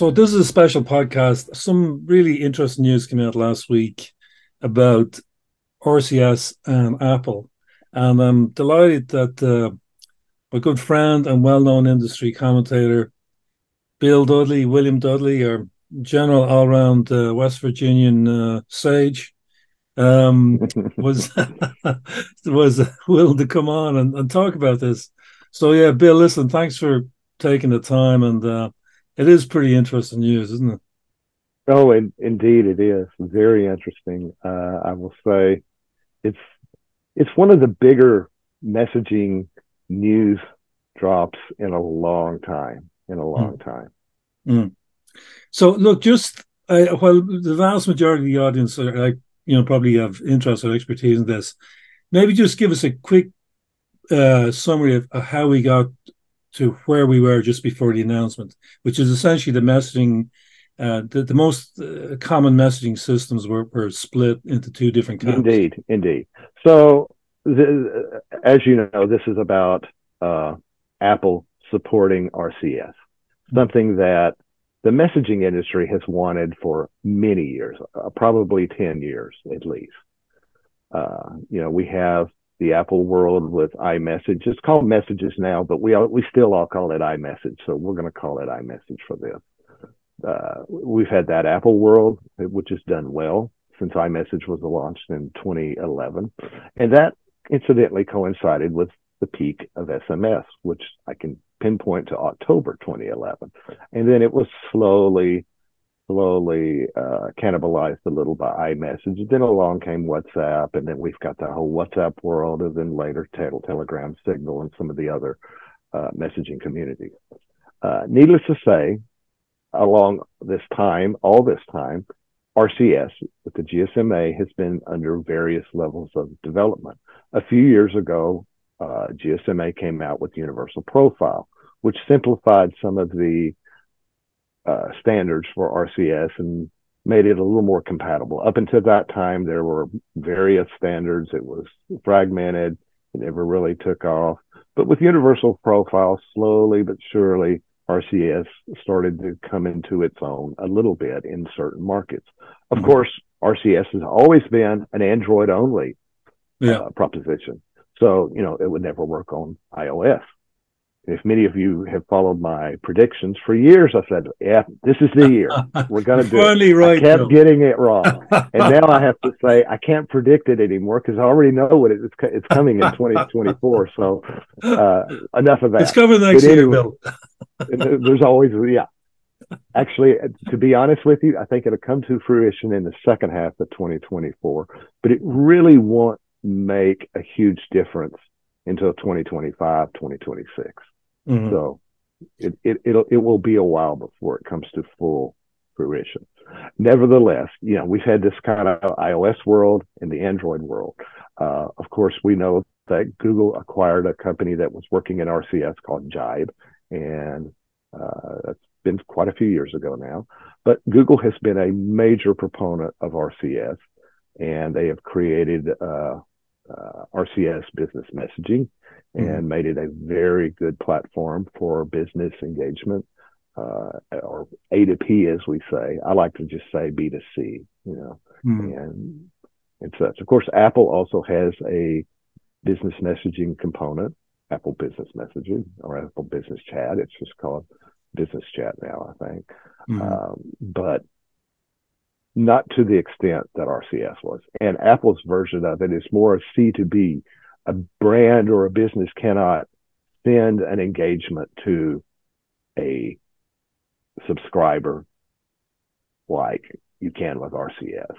So this is a special podcast. Some really interesting news came out last week about RCS and Apple, and I'm delighted that uh, my good friend and well-known industry commentator Bill Dudley, William Dudley, our general all-round uh, West Virginian uh, sage, um, was was willing to come on and, and, talk about this. So yeah, Bill, listen, thanks for taking the time and uh, it is pretty interesting news, isn't it? Oh, in, indeed, it is very interesting. Uh, I will say, it's it's one of the bigger messaging news drops in a long time. In a long mm. time. Mm. So, look, just uh, while the vast majority of the audience are like you know probably have interest or expertise in this, maybe just give us a quick uh, summary of, of how we got to where we were just before the announcement, which is essentially the messaging. Uh, the, the most uh, common messaging systems were, were split into two different camps. Indeed, indeed. So, the, as you know, this is about uh, Apple supporting RCS, something that the messaging industry has wanted for many years, uh, probably 10 years at least. Uh, you know, we have the Apple world with iMessage. It's called Messages now, but we all, we still all call it iMessage. So we're going to call it iMessage for this. Uh, we've had that Apple world, which has done well since iMessage was launched in 2011, and that incidentally coincided with the peak of SMS, which I can pinpoint to October 2011, and then it was slowly slowly uh, cannibalized a little by iMessage. Then along came WhatsApp, and then we've got the whole WhatsApp world, and then later Telegram, Signal, and some of the other uh, messaging communities. Uh, needless to say, along this time, all this time, RCS with the GSMA has been under various levels of development. A few years ago, uh, GSMA came out with Universal Profile, which simplified some of the uh, standards for RCS and made it a little more compatible. Up until that time, there were various standards. It was fragmented. It never really took off. But with Universal Profile, slowly but surely, RCS started to come into its own a little bit in certain markets. Of mm-hmm. course, RCS has always been an Android only yeah. uh, proposition. So, you know, it would never work on iOS if many of you have followed my predictions for years, I said, "Yeah, this is the year we're going to do it." Right, I kept getting it wrong, and now I have to say I can't predict it anymore because I already know what it's it's coming in 2024. So uh, enough of that. It's coming next year, Bill. there's always yeah. Actually, to be honest with you, I think it'll come to fruition in the second half of 2024, but it really won't make a huge difference until 2025, 2026. Mm-hmm. So it, it, it'll, it will be a while before it comes to full fruition. Nevertheless, you know, we've had this kind of iOS world and the Android world. Uh, of course, we know that Google acquired a company that was working in RCS called Jibe, and uh, that's been quite a few years ago now. But Google has been a major proponent of RCS, and they have created uh, uh RCS business messaging, and mm-hmm. made it a very good platform for business engagement, uh, or A to P, as we say. I like to just say B to C, you know, mm-hmm. and and such. Of course, Apple also has a business messaging component, Apple Business Messaging or Apple Business Chat. It's just called Business Chat now, I think. Mm-hmm. Um, but not to the extent that RCS was. And Apple's version of it is more C to B a brand or a business cannot send an engagement to a subscriber like you can with RCS.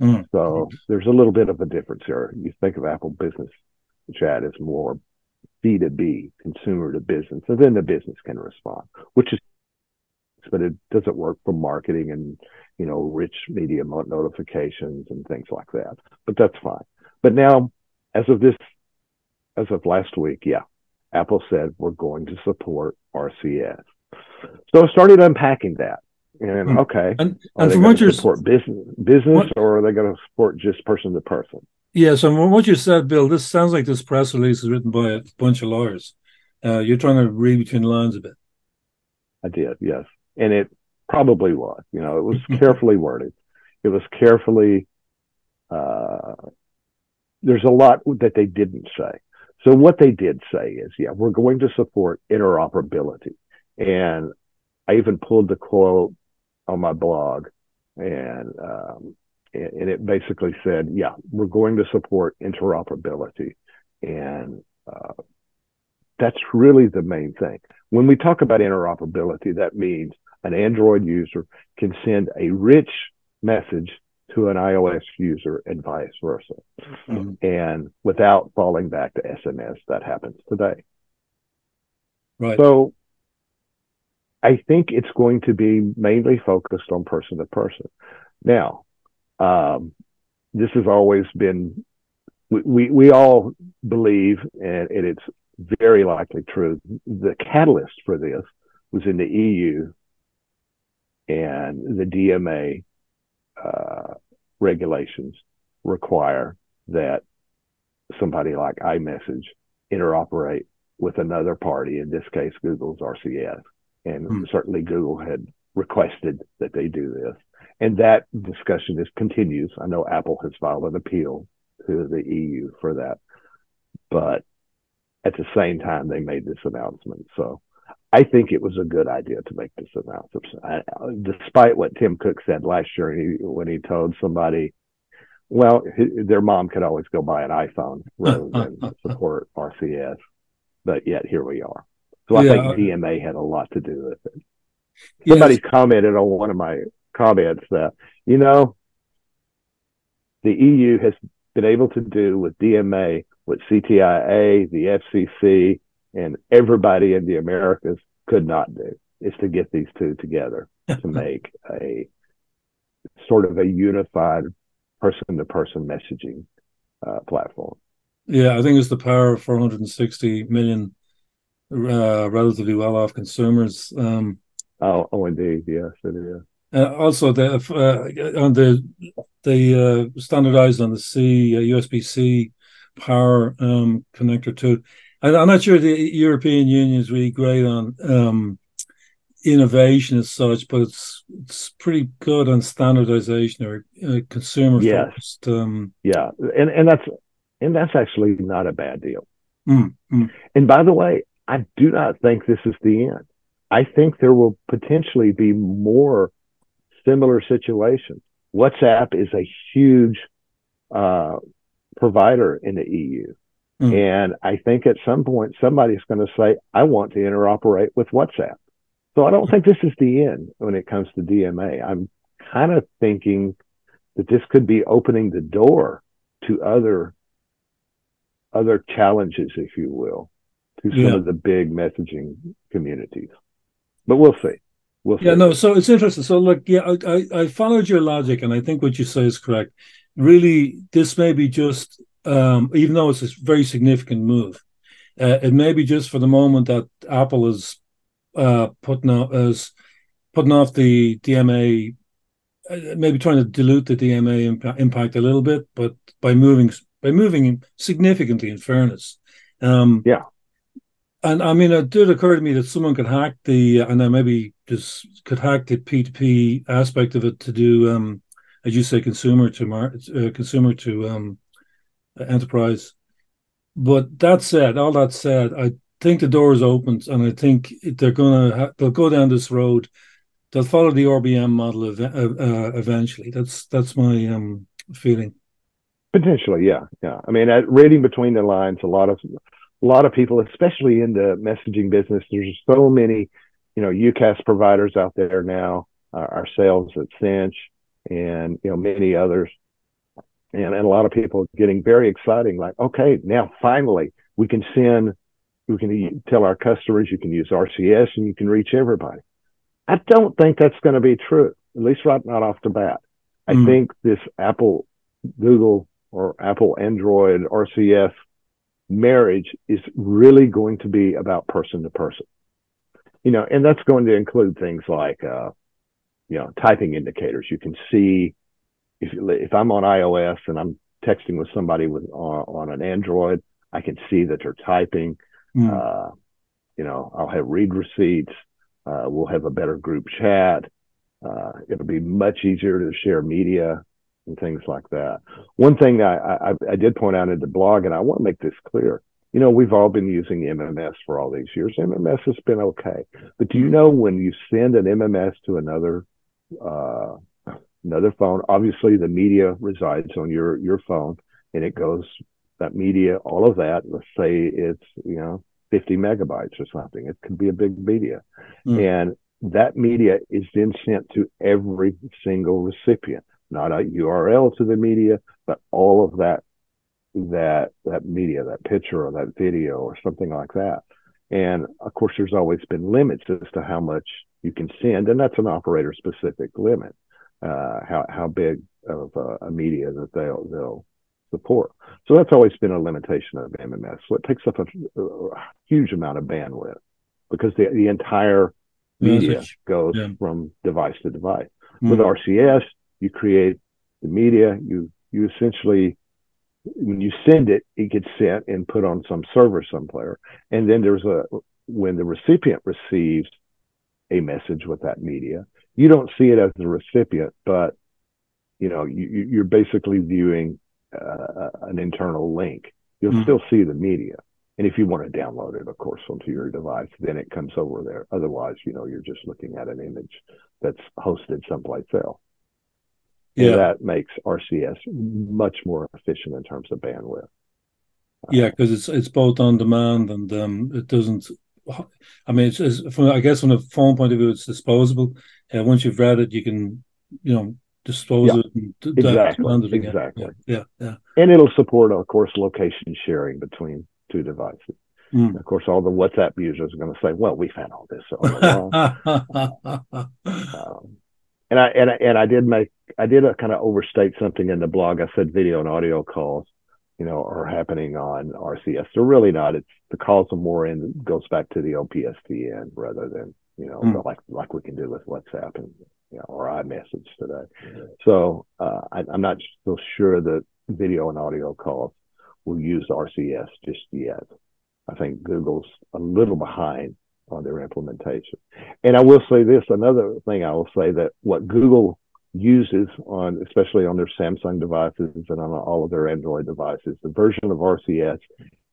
Mm. So there's a little bit of a difference here. You think of Apple Business Chat as more B2B, consumer to business, and then the business can respond, which is, but it doesn't work for marketing and, you know, rich media notifications and things like that. But that's fine. But now, as of this as of last week, yeah, Apple said we're going to support RCS. So I started unpacking that. And hmm. okay, and, and from what you support business, business, what, or are they going to support just person to person? Yes, and from what you said, Bill, this sounds like this press release is written by a bunch of lawyers. Uh, you're trying to read between the lines a bit. I did, yes, and it probably was. You know, it was carefully worded. It was carefully. Uh, there's a lot that they didn't say. So what they did say is, yeah, we're going to support interoperability, and I even pulled the quote on my blog, and um, and it basically said, yeah, we're going to support interoperability, and uh, that's really the main thing. When we talk about interoperability, that means an Android user can send a rich message to an iOS user and vice versa. Mm-hmm. And without falling back to SMS, that happens today. Right. So I think it's going to be mainly focused on person to person. Now, um, this has always been, we, we, we all believe, and, and it's very likely true, the catalyst for this was in the EU and the DMA uh, regulations require that somebody like iMessage interoperate with another party, in this case, Google's RCS. And hmm. certainly Google had requested that they do this. And that discussion is continues. I know Apple has filed an appeal to the EU for that. But at the same time, they made this announcement. So I think it was a good idea to make this announcement, I, despite what Tim Cook said last year he, when he told somebody, well, his, their mom could always go buy an iPhone rather than support RCS. But yet here we are. So I yeah. think DMA had a lot to do with it. Somebody yes. commented on one of my comments that, you know, the EU has been able to do with DMA with CTIA, the FCC, and everybody in the Americas could not do is to get these two together to make a sort of a unified person to person messaging uh, platform. Yeah, I think it's the power of 460 million uh, relatively well off consumers. Um, oh, oh, indeed. Yes, it is. Uh, also, the uh, on the the uh, standardized on the C USB C power um, connector too. I'm not sure the European Union is really great on um, innovation as such, but it's it's pretty good on standardization or uh, consumer yes. focused. Um, yeah, and and that's and that's actually not a bad deal. Mm, mm. And by the way, I do not think this is the end. I think there will potentially be more similar situations. WhatsApp is a huge uh, provider in the EU. Mm. And I think at some point somebody's going to say, I want to interoperate with WhatsApp. So I don't think this is the end when it comes to DMA. I'm kind of thinking that this could be opening the door to other other challenges, if you will, to some yeah. of the big messaging communities. But we'll see. We'll yeah, no. So it's interesting. So look, yeah, I, I, I followed your logic, and I think what you say is correct. Really, this may be just um, even though it's a very significant move. Uh, it may be just for the moment that Apple is uh, putting off is putting off the DMA, uh, maybe trying to dilute the DMA imp- impact a little bit, but by moving by moving significantly, in fairness. Um, yeah. And I mean, it did occur to me that someone could hack the, and then maybe just could hack the P2P aspect of it to do, um, as you say, consumer to mar- uh, consumer to um, enterprise. But that said, all that said, I think the door is opened, and I think they're gonna ha- they'll go down this road. They'll follow the RBM model ev- uh, eventually. That's that's my um, feeling. Potentially, yeah, yeah. I mean, at reading between the lines, a lot of a lot of people, especially in the messaging business, there's so many, you know, UCaaS providers out there now. Uh, ourselves at Sinch, and you know many others and, and a lot of people getting very exciting, like, okay, now finally we can send, we can tell our customers you can use RCS and you can reach everybody. I don't think that's going to be true, at least right not off the bat. I mm. think this Apple, Google, or Apple Android RCS marriage is really going to be about person to person. You know, and that's going to include things like, uh, you know, typing indicators. You can see if if I'm on iOS and I'm texting with somebody with on, on an Android, I can see that they're typing. Mm. Uh, you know, I'll have read receipts. Uh, we'll have a better group chat. Uh, it'll be much easier to share media and things like that. One thing I, I, I did point out in the blog, and I want to make this clear. You know, we've all been using MMS for all these years. MMS has been okay, but do you know when you send an MMS to another uh, another phone? Obviously, the media resides on your your phone, and it goes that media, all of that. Let's say it's you know 50 megabytes or something. It could be a big media, mm. and that media is then sent to every single recipient not a URL to the media, but all of that that that media, that picture or that video or something like that. And of course, there's always been limits as to how much you can send, and that's an operator specific limit. Uh, how how big of a, a, media that they'll they'll support. So that's always been a limitation of MMS. So it takes up a, a huge amount of bandwidth because the the entire media goes yeah. from device to device. Mm-hmm. With RCS, you create the media, you you essentially when you send it, it gets sent and put on some server somewhere. And then there's a when the recipient receives a message with that media, you don't see it as the recipient, but you know you, you're basically viewing uh, an internal link. You'll mm-hmm. still see the media, and if you want to download it, of course, onto your device, then it comes over there. Otherwise, you know, you're just looking at an image that's hosted someplace else. Yeah. that makes RCS much more efficient in terms of bandwidth. Yeah, because it's it's both on demand and um, it doesn't. I mean, it's, it's, from I guess from a phone point of view, it's disposable. Uh, once you've read it, you can you know dispose yeah, it. exactly. It exactly. Yeah, yeah, And it'll support, of course, location sharing between two devices. Mm. Of course, all the WhatsApp users are going to say, "Well, we've had all this um, and I and I, and I did make I did kind of overstate something in the blog. I said video and audio calls, you know, are happening on RCS. They're really not. It's the calls are more in goes back to the OPSTN rather than you know mm. like like we can do with WhatsApp and you know or iMessage today. So uh, I, I'm not so sure that video and audio calls will use RCS just yet. I think Google's a little behind on their implementation. And I will say this, another thing I will say that what Google uses on, especially on their Samsung devices and on all of their Android devices, the version of RCS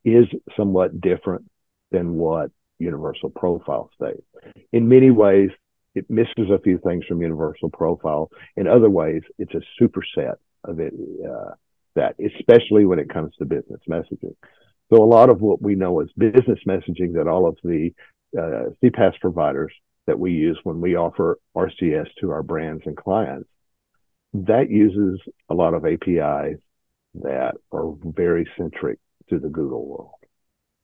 is somewhat different than what Universal Profile states. In many ways, it misses a few things from Universal Profile. In other ways, it's a superset of it, uh, that, especially when it comes to business messaging. So a lot of what we know as business messaging that all of the uh, CPaaS providers that we use when we offer RCS to our brands and clients, that uses a lot of APIs that are very centric to the Google world.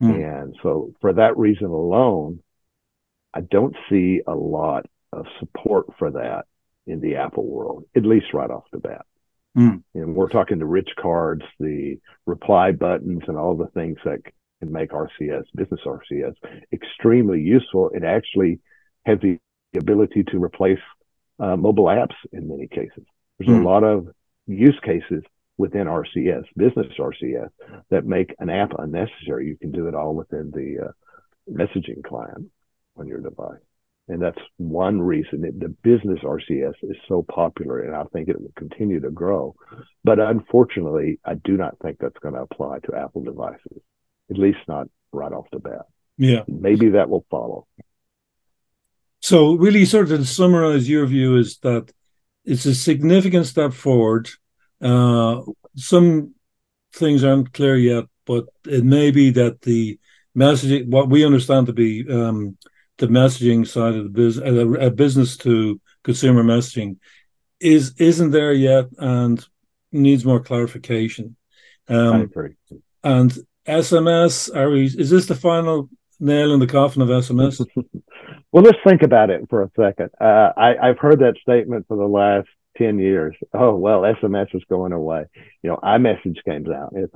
Mm. And so for that reason alone, I don't see a lot of support for that in the Apple world, at least right off the bat. Mm. And we're talking the rich cards, the reply buttons, and all the things that can make RCS, business RCS, extremely useful. It actually has the ability to replace uh, mobile apps in many cases. There's mm. a lot of use cases within RCS, business RCS, that make an app unnecessary. You can do it all within the uh, messaging client on your device. And that's one reason that the business RCS is so popular, and I think it will continue to grow. But unfortunately, I do not think that's going to apply to Apple devices at least not right off the bat. Yeah. Maybe that will follow. So, really, sort of to summarize your view is that it's a significant step forward. Uh, some things aren't clear yet, but it may be that the messaging, what we understand to be um, the messaging side of the business, a, a business to consumer messaging, is isn't there yet and needs more clarification. Um, I agree. And SMS? Are we? Is this the final nail in the coffin of SMS? well, let's think about it for a second. Uh, I, have heard that statement for the last ten years. Oh well, SMS is going away. You know, iMessage came out. It's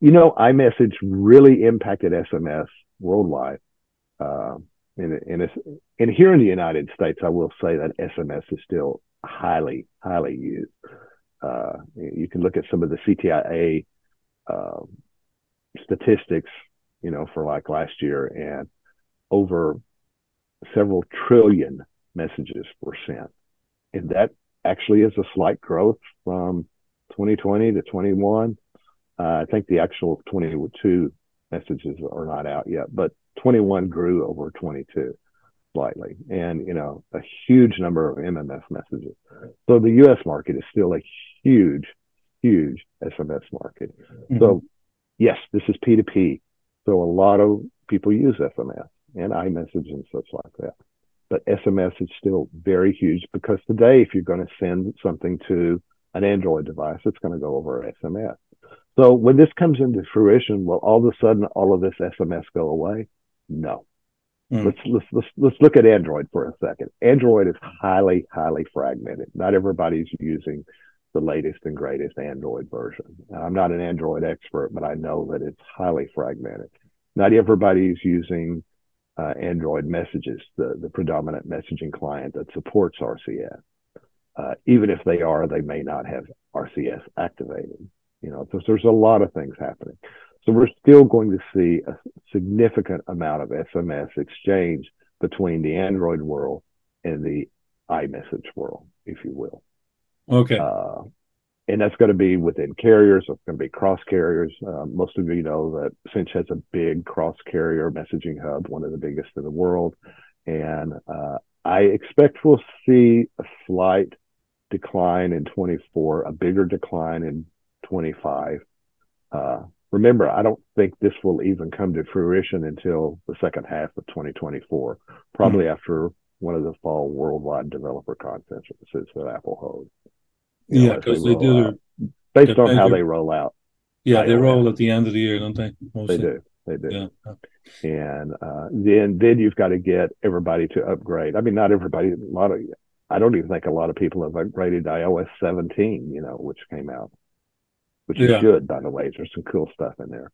you know, iMessage really impacted SMS worldwide. Uh, and, and, and here in the United States, I will say that SMS is still highly, highly used. Uh, you can look at some of the CTIA uh, statistics, you know, for like last year, and over several trillion messages were sent and that actually is a slight growth from 2020 to 21. Uh, I think the actual 22 messages are not out yet, but 21 grew over 22 slightly, and you know a huge number of MMS messages. So the U.S. market is still a huge, huge SMS market. Mm-hmm. So yes, this is P2P. So a lot of people use SMS and iMessage and such like that. But SMS is still very huge because today, if you're going to send something to an Android device, it's going to go over SMS. So when this comes into fruition, will all of a sudden all of this SMS go away? No. Mm. Let's, let's let's let's look at Android for a second. Android is highly highly fragmented. Not everybody's using the latest and greatest Android version. Now, I'm not an Android expert, but I know that it's highly fragmented. Not everybody's using uh, Android messages, the, the predominant messaging client that supports RCS. Uh, even if they are, they may not have RCS activated. You know, so there's a lot of things happening. So we're still going to see a significant amount of SMS exchange between the Android world and the iMessage world, if you will. Okay. Uh, and that's going to be within carriers. It's going to be cross carriers. Uh, most of you know that Sinch has a big cross carrier messaging hub, one of the biggest in the world. And uh, I expect we'll see a slight decline in 24, a bigger decline in 25. Uh, remember, I don't think this will even come to fruition until the second half of 2024, probably mm-hmm. after one of the fall worldwide developer conferences that Apple holds. Yeah, because they, they do. Based on how they roll out. Yeah, they roll at the end of the year, don't they? Mostly. They do. They do. Yeah. And uh, then then you've got to get everybody to upgrade. I mean, not everybody. A lot of I don't even think a lot of people have upgraded to iOS 17. You know, which came out, which yeah. is good by the way. There's some cool stuff in there.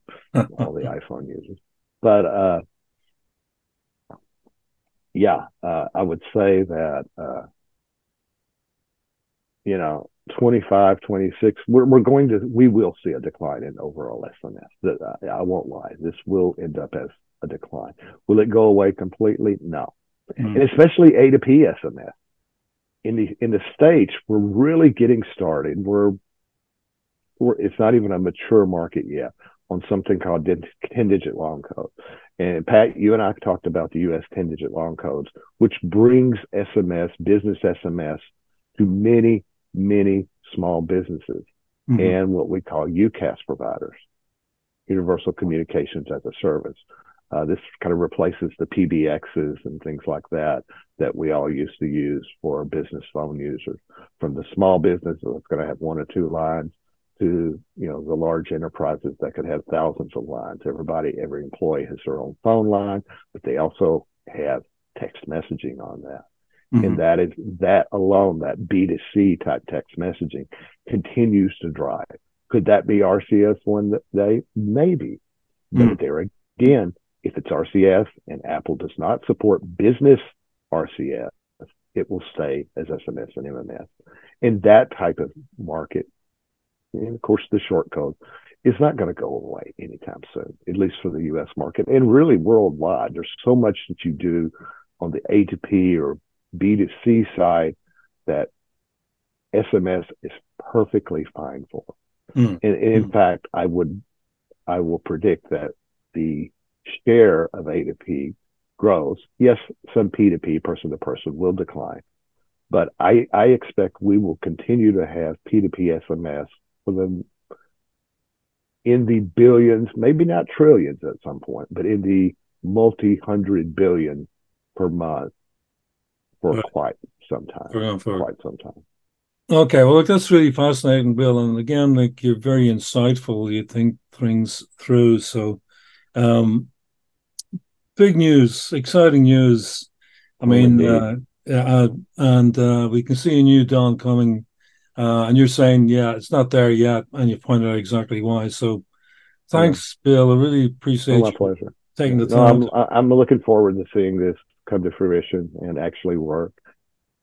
all the iPhone users, but uh, yeah, uh, I would say that uh, you know 25, 26, we're, we're going to, we will see a decline in overall SMS. That I, I won't lie. This will end up as a decline. Will it go away completely? No. Mm. And especially A to P SMS. In the, in the States, we're really getting started. We're, we're, it's not even a mature market yet on something called 10 digit long code. And Pat, you and I talked about the US 10 digit long codes, which brings SMS, business SMS to many many small businesses mm-hmm. and what we call UCaaS providers, Universal Communications as a Service. Uh, this kind of replaces the PBXs and things like that that we all used to use for business phone users. From the small business that's going to have one or two lines to you know the large enterprises that could have thousands of lines. Everybody, every employee has their own phone line, but they also have text messaging on that. Mm-hmm. And that is that alone, that B2C type text messaging continues to drive. Could that be RCS one day? Maybe. Mm-hmm. But there again, if it's RCS and Apple does not support business RCS, it will stay as SMS and MMS. And that type of market, and of course, the short code is not going to go away anytime soon, at least for the US market and really worldwide. There's so much that you do on the A to P or B2C side that SMS is perfectly fine for. Mm. And, in mm. fact, I would, I will predict that the share of A2P grows. Yes, some P2P, person to person, will decline, but I, I expect we will continue to have P2P SMS for the in the billions, maybe not trillions at some point, but in the multi hundred billion per month for right. quite some time. For, for quite some time. Okay, well, look, that's really fascinating, Bill. And again, like you're very insightful. You think things through. So, um, big news, exciting news. I oh, mean, uh, uh, and uh, we can see a new dawn coming. Uh, and you're saying, yeah, it's not there yet, and you pointed out exactly why. So, thanks, yeah. Bill. I really appreciate oh, my pleasure. taking the time. No, I'm, I'm looking forward to seeing this come to fruition and actually work.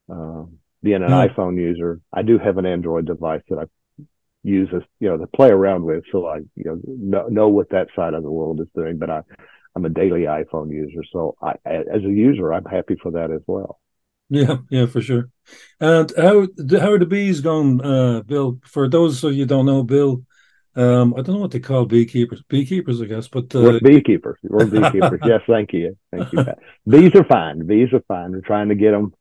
Um, being an yeah. iPhone user, I do have an Android device that I use as you know to play around with, so I you know know, know what that side of the world is doing. But I I'm a daily iPhone user, so I as a user I'm happy for that as well. Yeah, yeah, for sure. And how how are the bees going, uh, Bill? For those of you don't know, Bill, um, I don't know what they call beekeepers, beekeepers, I guess, but uh, we're beekeepers. We're beekeepers. yes, thank you, thank you. Bees are fine. Bees are fine. We're trying to get them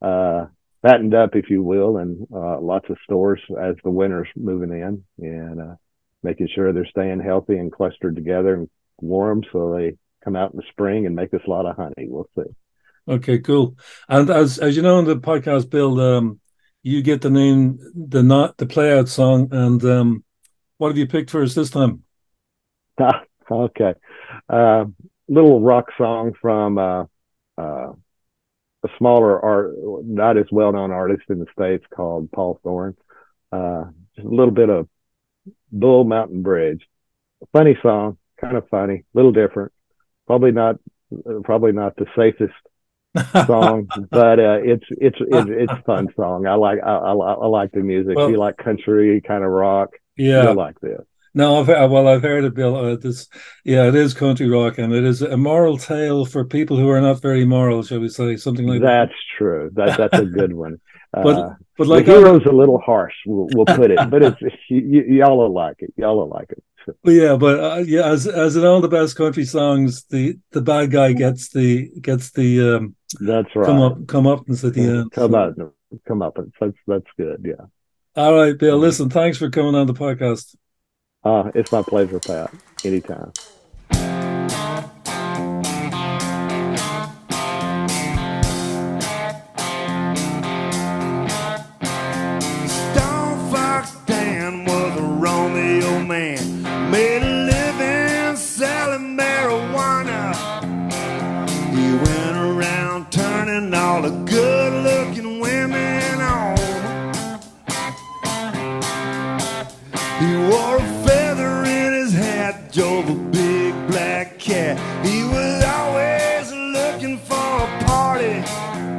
uh, fattened up, if you will, and uh, lots of stores as the winter's moving in, and uh, making sure they're staying healthy and clustered together and warm, so they come out in the spring and make us a lot of honey. We'll see. Okay, cool. And as as you know in the podcast, Bill, um, you get the name the not the play out song, and um, what have you picked for us this time? Okay, uh, little rock song from uh, uh, a smaller art, not as well known artist in the states called Paul Thorn. Uh, just a little bit of Bull Mountain Ridge. Funny song, kind of funny, a little different. Probably not, probably not the safest song, but uh, it's it's it's it's fun song. I like I, I, I like the music. Well, you like country kind of rock? Yeah, like that No, I've, well, I've heard it, Bill. Uh, this, yeah, it is country rock, and it is a moral tale for people who are not very moral, shall we say, something like that's that. That's true. That that's a good one. but uh, but like the hero's a little harsh, we'll, we'll put it, but it's y- y'all will like it. Y'all will like it. Yeah, but uh, yeah, as as in all the best country songs, the the bad guy gets the gets the um. That's right. Come up, come up, and at the end. Come so. up, come up. That's that's good. Yeah. All right, Bill. Listen, thanks for coming on the podcast. Uh, it's my pleasure, Pat. Anytime. For a party.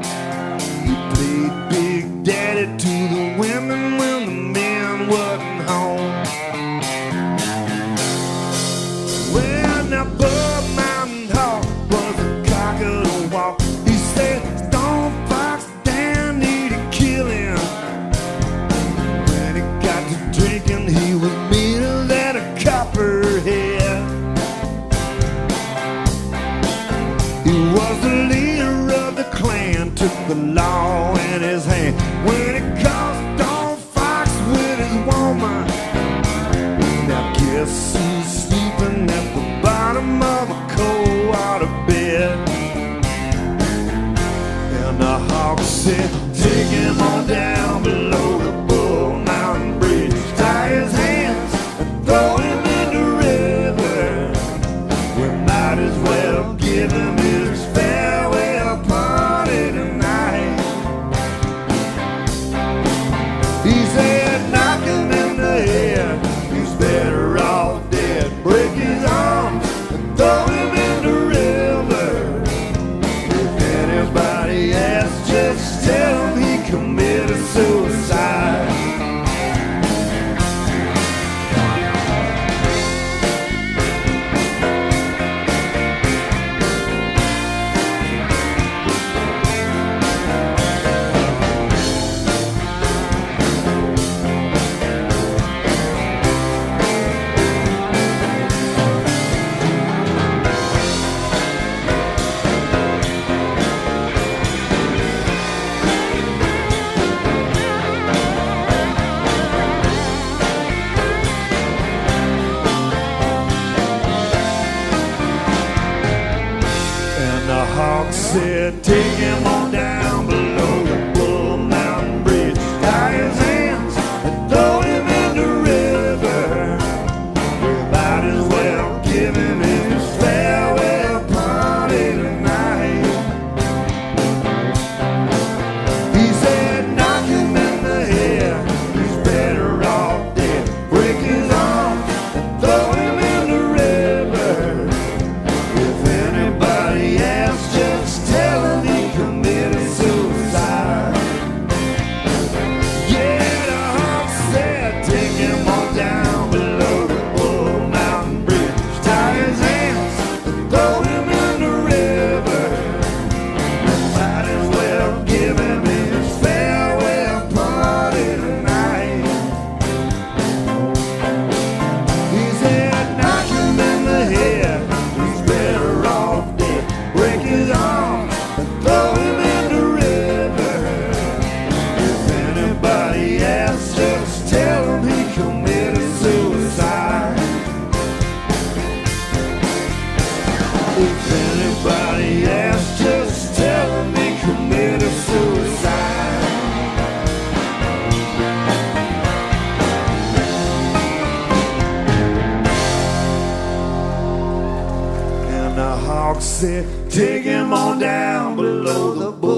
said, take him on down below the bush.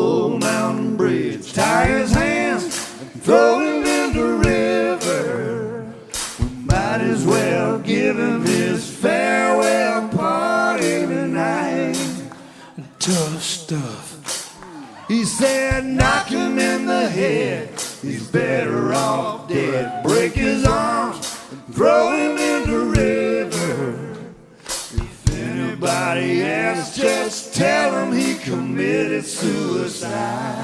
suicide.